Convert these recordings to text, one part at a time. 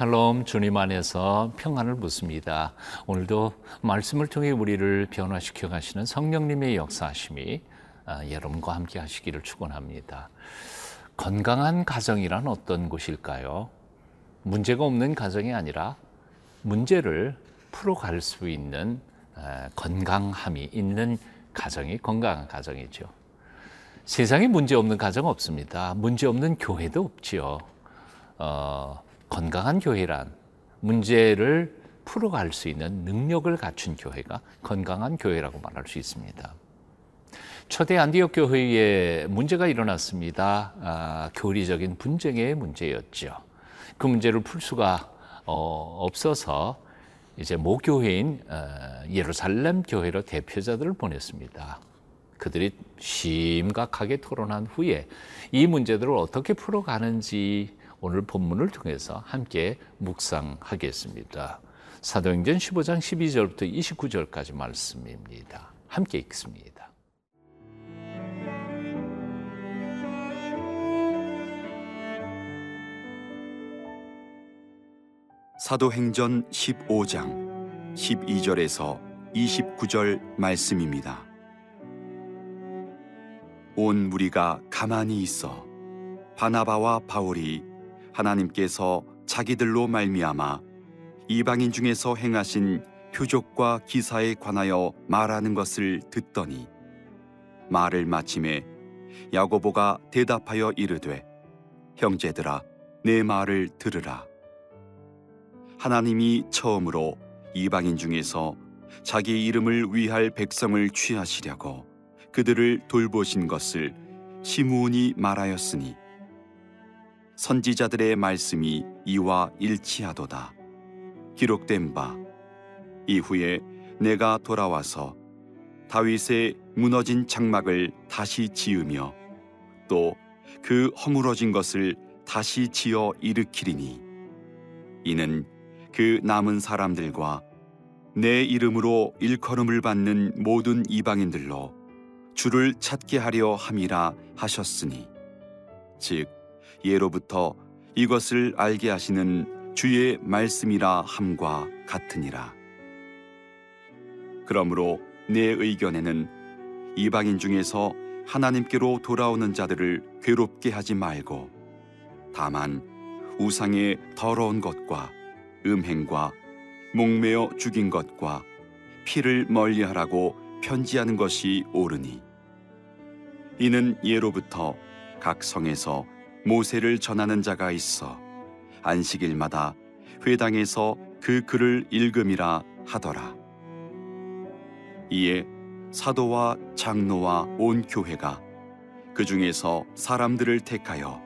샬롬 주님 안에서 평안을 묻습니다. 오늘도 말씀을 통해 우리를 변화시켜 가시는 성령님의 역사하심이 아, 여러분과 함께 하시기를 축원합니다. 건강한 가정이란 어떤 곳일까요? 문제가 없는 가정이 아니라 문제를 풀어갈 수 있는 아, 건강함이 있는 가정이 건강한 가정이죠. 세상에 문제 없는 가정 없습니다. 문제 없는 교회도 없지요. 어, 건강한 교회란 문제를 풀어갈 수 있는 능력을 갖춘 교회가 건강한 교회라고 말할 수 있습니다. 초대 안디옥 교회에 문제가 일어났습니다. 아, 교리적인 분쟁의 문제였죠. 그 문제를 풀 수가 어, 없어서 이제 모교회인 어, 예루살렘 교회로 대표자들을 보냈습니다. 그들이 심각하게 토론한 후에 이 문제들을 어떻게 풀어가는지 오늘 본문을 통해서 함께 묵상하겠습니다. 사도행전 15장 12절부터 29절까지 말씀입니다. 함께 읽습니다. 사도행전 15장 12절에서 29절 말씀입니다. 온 무리가 가만히 있어 바나바와 바울이 하나님께서 자기들로 말미암아 이방인 중에서 행하신 표적과 기사에 관하여 말하는 것을 듣더니 말을 마침에 야고보가 대답하여 이르되 형제들아 내 말을 들으라. 하나님이 처음으로 이방인 중에서 자기 이름을 위할 백성을 취하시려고 그들을 돌보신 것을 시므온이 말하였으니 선지자들의 말씀이 이와 일치하도다. 기록된 바 이후에 내가 돌아와서 다윗의 무너진 장막을 다시 지으며 또 그 허물어진 것을 다시 지어 일으키리니 이는 그 남은 사람들과 내 이름으로 일컬음을 받는 모든 이방인들로 주를 찾게 하려 함이라 하셨으니 즉 예로부터 이것을 알게 하시는 주의 말씀이라 함과 같으니라. 그러므로 내 의견에는 이방인 중에서 하나님께로 돌아오는 자들을 괴롭게 하지 말고 다만 우상의 더러운 것과 음행과 목매어 죽인 것과 피를 멀리하라고 편지하는 것이 옳으니 이는 예로부터 각 성에서 모세를 전하는 자가 있어 안식일마다 회당에서 그 글을 읽음이라 하더라. 이에 사도와 장로와 온 교회가 그 중에서 사람들을 택하여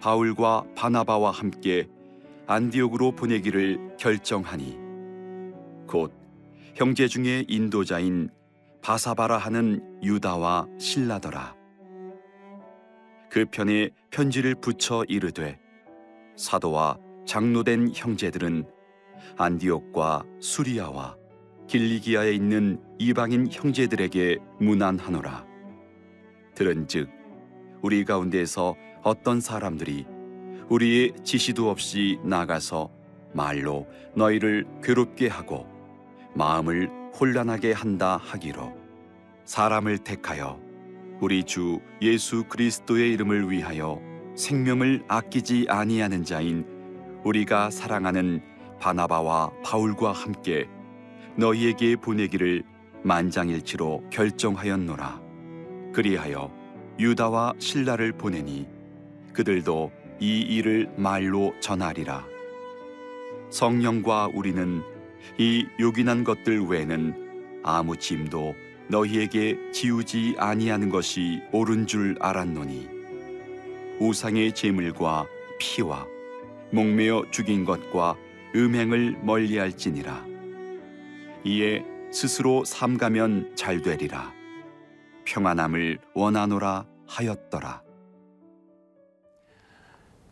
바울과 바나바와 함께 안디옥으로 보내기를 결정하니 곧 형제 중에 인도자인 바사바라 하는 유다와 신라더라. 그 편에 편지를 붙여 이르되 사도와 장로된 형제들은 안디옥과 수리아와 길리기아에 있는 이방인 형제들에게 문안하노라. 들은즉 우리 가운데서 어떤 사람들이 우리의 지시도 없이 나가서 말로 너희를 괴롭게 하고 마음을 혼란하게 한다 하기로 사람을 택하여 우리 주 예수 그리스도의 이름을 위하여 생명을 아끼지 아니하는 자인 우리가 사랑하는 바나바와 바울과 함께 너희에게 보내기를 만장일치로 결정하였노라. 그리하여 유다와 신라를 보내니 그들도 이 일을 말로 전하리라. 성령과 우리는 이 요긴한 것들 외에는 아무 짐도 너희에게 지우지 아니하는 것이 옳은 줄 알았노니 우상의 제물과 피와 목매어 죽인 것과 음행을 멀리할지니라. 이에 스스로 삼가면 잘 되리라. 평안함을 원하노라 하였더라.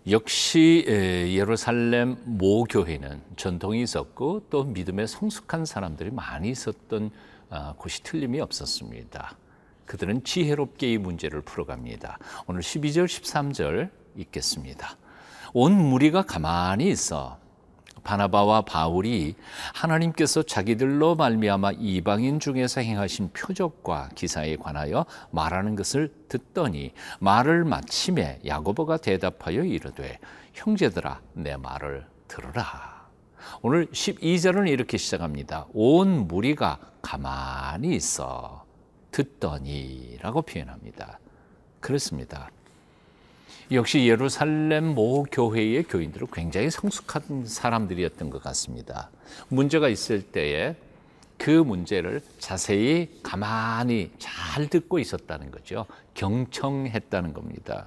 역시 예루살렘 모 교회는 전통이 있었고 또 믿음에 성숙한 사람들이 많이 있었던 아, 곳이 틀림이 없었습니다. 그들은 지혜롭게 이 문제를 풀어갑니다. 오늘 12절, 13절 읽겠습니다. 온 무리가 가만히 있어 바나바와 바울이 하나님께서 자기들로 말미암아 이방인 중에서 행하신 표적과 기사에 관하여 말하는 것을 듣더니 말을 마침에 야고보가 대답하여 이르되 형제들아 내 말을 들으라. 오늘 12절은 이렇게 시작합니다. 온 무리가 가만히 있어 듣더니라고 표현합니다. 그렇습니다. 역시 예루살렘 모 교회의 교인들은 굉장히 성숙한 사람들이었던 것 같습니다. 문제가 있을 때에 그 문제를 자세히 가만히 잘 듣고 있었다는 거죠. 경청했다는 겁니다.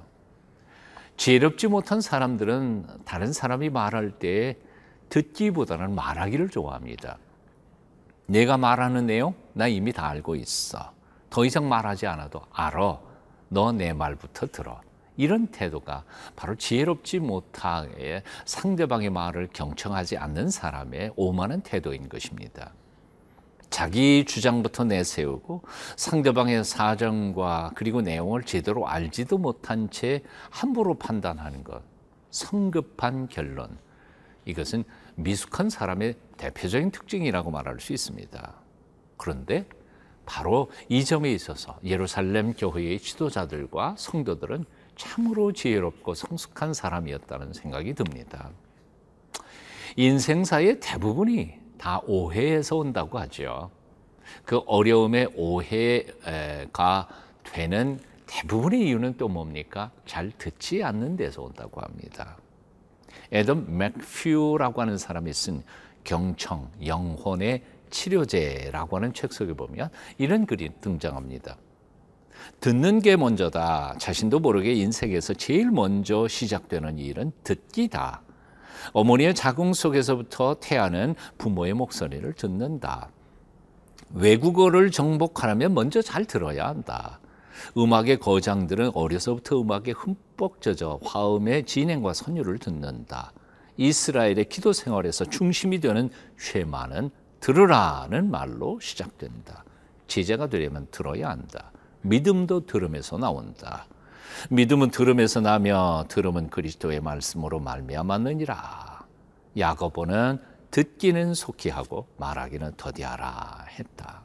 지혜롭지 못한 사람들은 다른 사람이 말할 때 듣기보다는 말하기를 좋아합니다. 내가 말하는 내용 나 이미 다 알고 있어. 더 이상 말하지 않아도 알아. 너 내 말부터 들어. 이런 태도가 바로 지혜롭지 못하게 상대방의 말을 경청하지 않는 사람의 오만한 태도인 것입니다. 자기 주장부터 내세우고 상대방의 사정과 그리고 내용을 제대로 알지도 못한 채 함부로 판단하는 것, 성급한 결론. 이것은 미숙한 사람의 대표적인 특징이라고 말할 수 있습니다. 그런데 바로 이 점에 있어서 예루살렘 교회의 지도자들과 성도들은 참으로 지혜롭고 성숙한 사람이었다는 생각이 듭니다. 인생사의 대부분이 다 오해에서 온다고 하죠. 그 어려움의 오해가 되는 대부분의 이유는 또 뭡니까? 잘 듣지 않는 데서 온다고 합니다. 애덤 맥퓨라고 하는 사람이 쓴 경청, 영혼의 치료제라고 하는 책 속에 보면 이런 글이 등장합니다. 듣는 게 먼저다. 자신도 모르게 인생에서 제일 먼저 시작되는 일은 듣기다. 어머니의 자궁 속에서부터 태하는 부모의 목소리를 듣는다. 외국어를 정복하려면 먼저 잘 들어야 한다. 음악의 거장들은 어려서부터 음악에 흠뻑 젖어 화음의 진행과 선율을 듣는다. 이스라엘의 기도 생활에서 중심이 되는 쉐마는 들으라는 말로 시작된다. 제자가 되려면 들어야 한다. 믿음도 들음에서 나온다. 믿음은 들음에서 나며 들음은 그리스도의 말씀으로 말미암았느니라. 야고보는 듣기는 속히 하고 말하기는 더디하라 했다.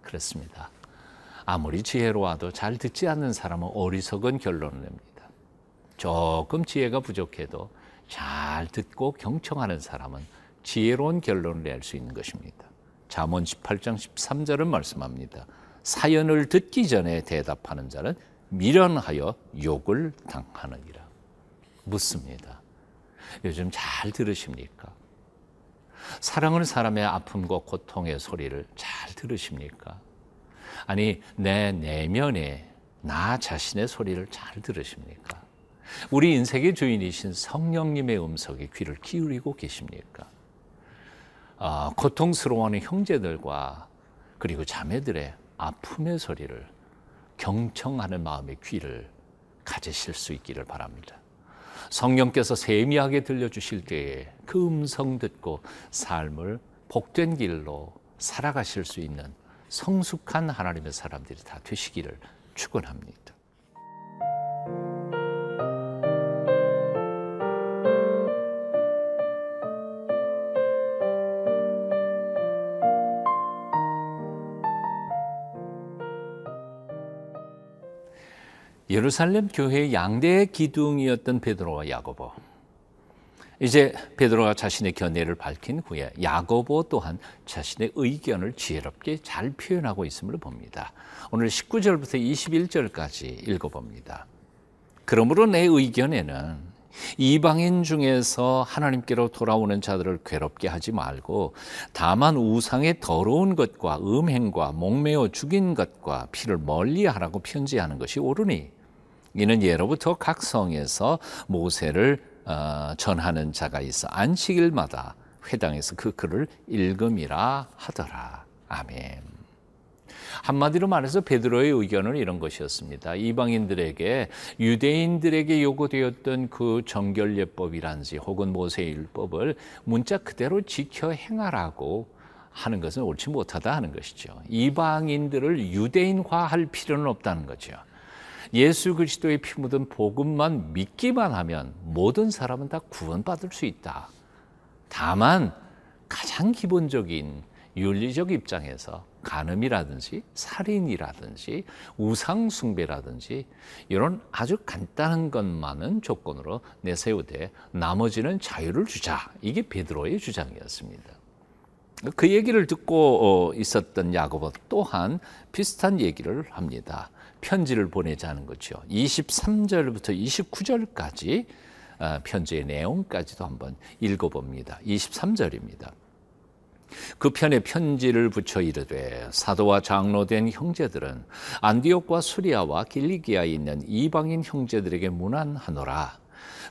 그렇습니다. 아무리 지혜로워도 잘 듣지 않는 사람은 어리석은 결론을 냅니다. 조금 지혜가 부족해도 잘 듣고 경청하는 사람은 지혜로운 결론을 낼 수 있는 것입니다. 잠언 18장 13절은 말씀합니다. 사연을 듣기 전에 대답하는 자는 미련하여 욕을 당하느니라. 묻습니다. 요즘 잘 들으십니까? 사랑하는 사람의 아픔과 고통의 소리를 잘 들으십니까? 아니, 내 내면에 나 자신의 소리를 잘 들으십니까? 우리 인생의 주인이신 성령님의 음성에 귀를 기울이고 계십니까? 어, 고통스러워하는 형제들과 그리고 자매들의 아픔의 소리를 경청하는 마음의 귀를 가지실 수 있기를 바랍니다. 성령께서 세미하게 들려주실 때에 그 음성 듣고 삶을 복된 길로 살아가실 수 있는 성숙한 하나님의 사람들이 다 되시기를 축원합니다. 예루살렘 교회의 양대 기둥이었던 베드로와 야고보. 이제 베드로가 자신의 견해를 밝힌 후에 야고보 또한 자신의 의견을 지혜롭게 잘 표현하고 있음을 봅니다. 오늘 19절부터 21절까지 읽어봅니다. 그러므로 내 의견에는 이방인 중에서 하나님께로 돌아오는 자들을 괴롭게 하지 말고 다만 우상의 더러운 것과 음행과 목매어 죽인 것과 피를 멀리하라고 편지하는 것이 옳으니 이는 예로부터 각 성에서 모세를 어, 전하는 자가 있어 안식일마다 회당에서 그 글을 읽음이라 하더라. 아멘. 한마디로 말해서 베드로의 의견은 이런 것이었습니다. 이방인들에게 유대인들에게 요구되었던 그 정결 예법이란지 혹은 모세일법을 문자 그대로 지켜 행하라고 하는 것은 옳지 못하다 하는 것이죠. 이방인들을 유대인화할 필요는 없다는 거죠. 예수 그리스도의 피 묻은 복음만 믿기만 하면 모든 사람은 다 구원받을 수 있다. 다만 가장 기본적인 윤리적 입장에서 간음이라든지 살인이라든지 우상숭배라든지 이런 아주 간단한 것만은 조건으로 내세우되 나머지는 자유를 주자. 이게 베드로의 주장이었습니다. 그 얘기를 듣고 어, 있었던 야고보 또한 비슷한 얘기를 합니다. 편지를 보내자는 거죠. 23절부터 29절까지 어, 편지의 내용까지도 한번 읽어봅니다. 23절입니다. 그 편에 편지를 붙여 이르되 사도와 장로된 형제들은 안디옥과 수리아와 길리기아에 있는 이방인 형제들에게 문안하노라.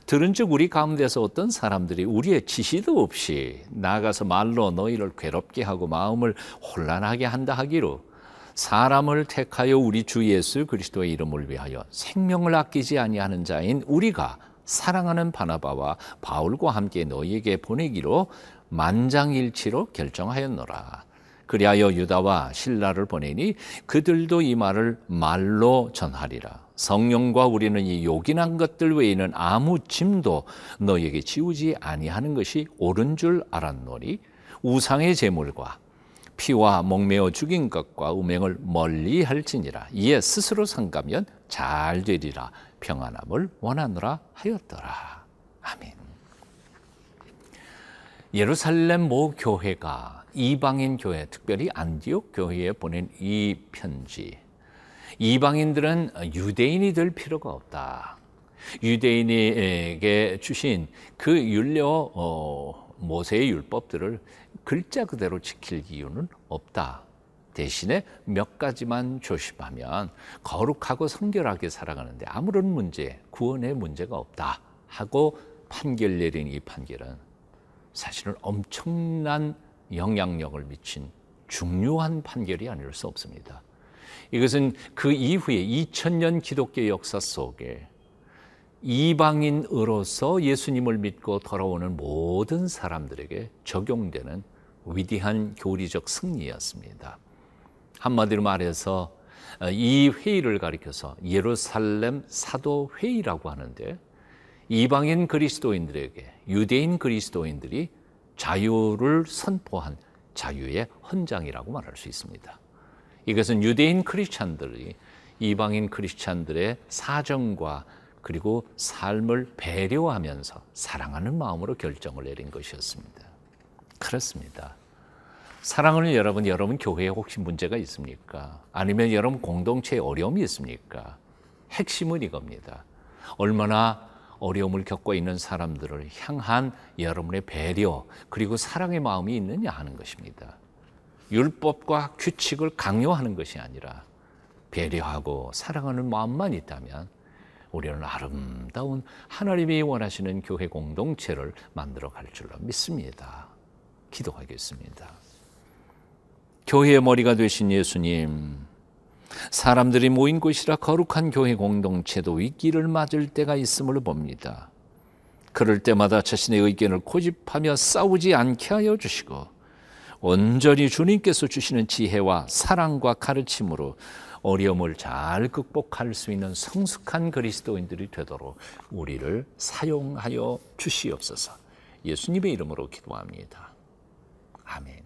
들은즉 우리 가운데서 어떤 사람들이 우리의 지시도 없이 나가서 말로 너희를 괴롭게 하고 마음을 혼란하게 한다 하기로 사람을 택하여 우리 주 예수 그리스도의 이름을 위하여 생명을 아끼지 아니하는 자인 우리가 사랑하는 바나바와 바울과 함께 너희에게 보내기로 만장일치로 결정하였노라. 그리하여 유다와 신라를 보내니 그들도 이 말을 말로 전하리라. 성령과 우리는 이 요긴한 것들 외에는 아무 짐도 너에게 지우지 아니하는 것이 옳은 줄 알았노니 우상의 제물과 피와 목매어 죽인 것과 음행을 멀리 할지니라 이에 스스로 상가면 잘 되리라 평안함을 원하노라 하였더라 아멘. 예루살렘 모 교회가 이방인 교회, 특별히 안디옥 교회에 보낸 이 편지. 이방인들은 유대인이 될 필요가 없다. 유대인에게 주신 그 율려 어, 모세의 율법들을 글자 그대로 지킬 이유는 없다. 대신에 몇 가지만 조심하면 거룩하고 성결하게 살아가는데 아무런 문제, 구원의 문제가 없다. 하고 판결 내린 이 판결은 사실은 엄청난 영향력을 미친 중요한 판결이 아닐 수 없습니다. 이것은 그 이후에 2000년 기독교 역사 속에 이방인으로서 예수님을 믿고 돌아오는 모든 사람들에게 적용되는 위대한 교리적 승리였습니다. 한마디로 말해서 이 회의를 가리켜서 예루살렘 사도 회의라고 하는데 이방인 그리스도인들에게 유대인 그리스도인들이 자유를 선포한 자유의 헌장이라고 말할 수 있습니다. 이것은 유대인 크리스찬들이 이방인 크리스찬들의 사정과 그리고 삶을 배려하면서 사랑하는 마음으로 결정을 내린 것이었습니다. 그렇습니다. 사랑하는 여러분, 여러분 교회에 혹시 문제가 있습니까? 아니면 여러분 공동체에 어려움이 있습니까? 핵심은 이겁니다. 얼마나 어려움을 겪고 있는 사람들을 향한 여러분의 배려 그리고 사랑의 마음이 있느냐 하는 것입니다. 율법과 규칙을 강요하는 것이 아니라 배려하고 사랑하는 마음만 있다면 우리는 아름다운 하나님이 원하시는 교회 공동체를 만들어 갈 줄로 믿습니다. 기도하겠습니다. 교회의 머리가 되신 예수님, 사람들이 모인 곳이라 거룩한 교회 공동체도 위기를 맞을 때가 있음을 봅니다. 그럴 때마다 자신의 의견을 고집하며 싸우지 않게 하여 주시고 온전히 주님께서 주시는 지혜와 사랑과 가르침으로 어려움을 잘 극복할 수 있는 성숙한 그리스도인들이 되도록 우리를 사용하여 주시옵소서. 예수님의 이름으로 기도합니다. 아멘.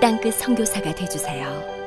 땅끝 성교사가 되주세요